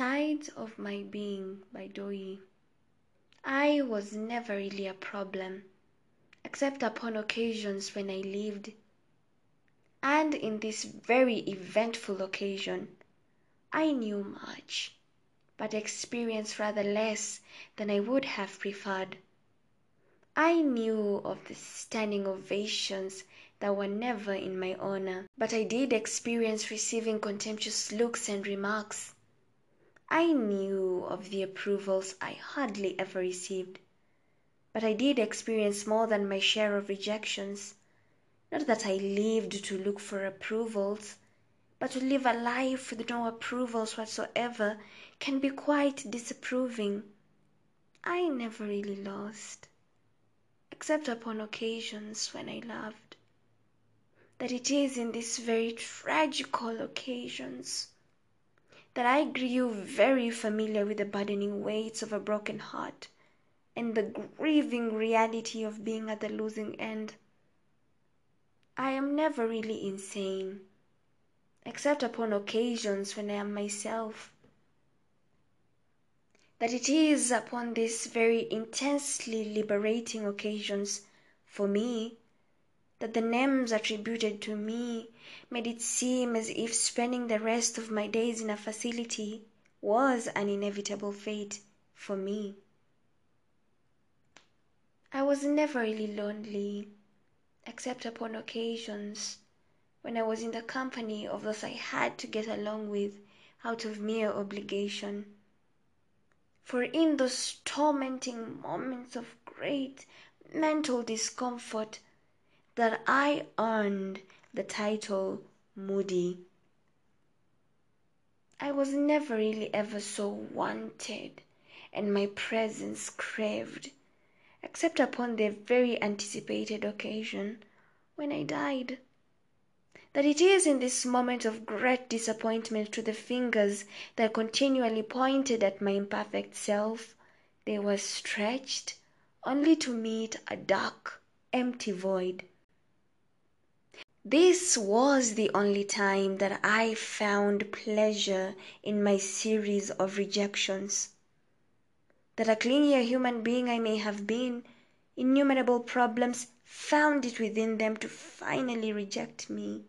Tides of My Being by Doi. I was never really a problem, except upon occasions when I lived. And in this very eventful occasion, I knew much, but experienced rather less than I would have preferred. I knew of the standing ovations that were never in my honor, but I did experience receiving contemptuous looks and remarks. I knew of the approvals I hardly ever received, but I did experience more than my share of rejections. Not that I lived to look for approvals, but to live a life with no approvals whatsoever can be quite disapproving. I never really lost, except upon occasions when I loved. That it is in these very tragical occasions that I grew very familiar with the burdening weights of a broken heart and the grieving reality of being at the losing end. I am never really insane, except upon occasions when I am myself. That it is upon these very intensely liberating occasions, for me, that the names attributed to me made it seem as if spending the rest of my days in a facility was an inevitable fate for me. I was never really lonely, except upon occasions when I was in the company of those I had to get along with out of mere obligation. For in those tormenting moments of great mental discomfort that I earned the title Moody. I was never really ever so wanted and my presence craved, except upon the very anticipated occasion when I died. That it is in this moment of great disappointment to the fingers that continually pointed at my imperfect self, they were stretched only to meet a dark, empty void. This was the only time that I found pleasure in my series of rejections. That a clingier human being I may have been, innumerable problems found it within them to finally reject me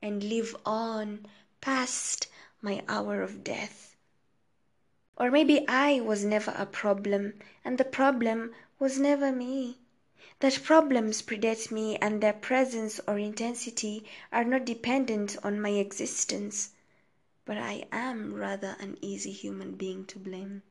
and live on past my hour of death. Or maybe I was never a problem, and the problem was never me that problems predate me and their presence or intensity are not dependent on my existence, but I am rather an easy human being to blame.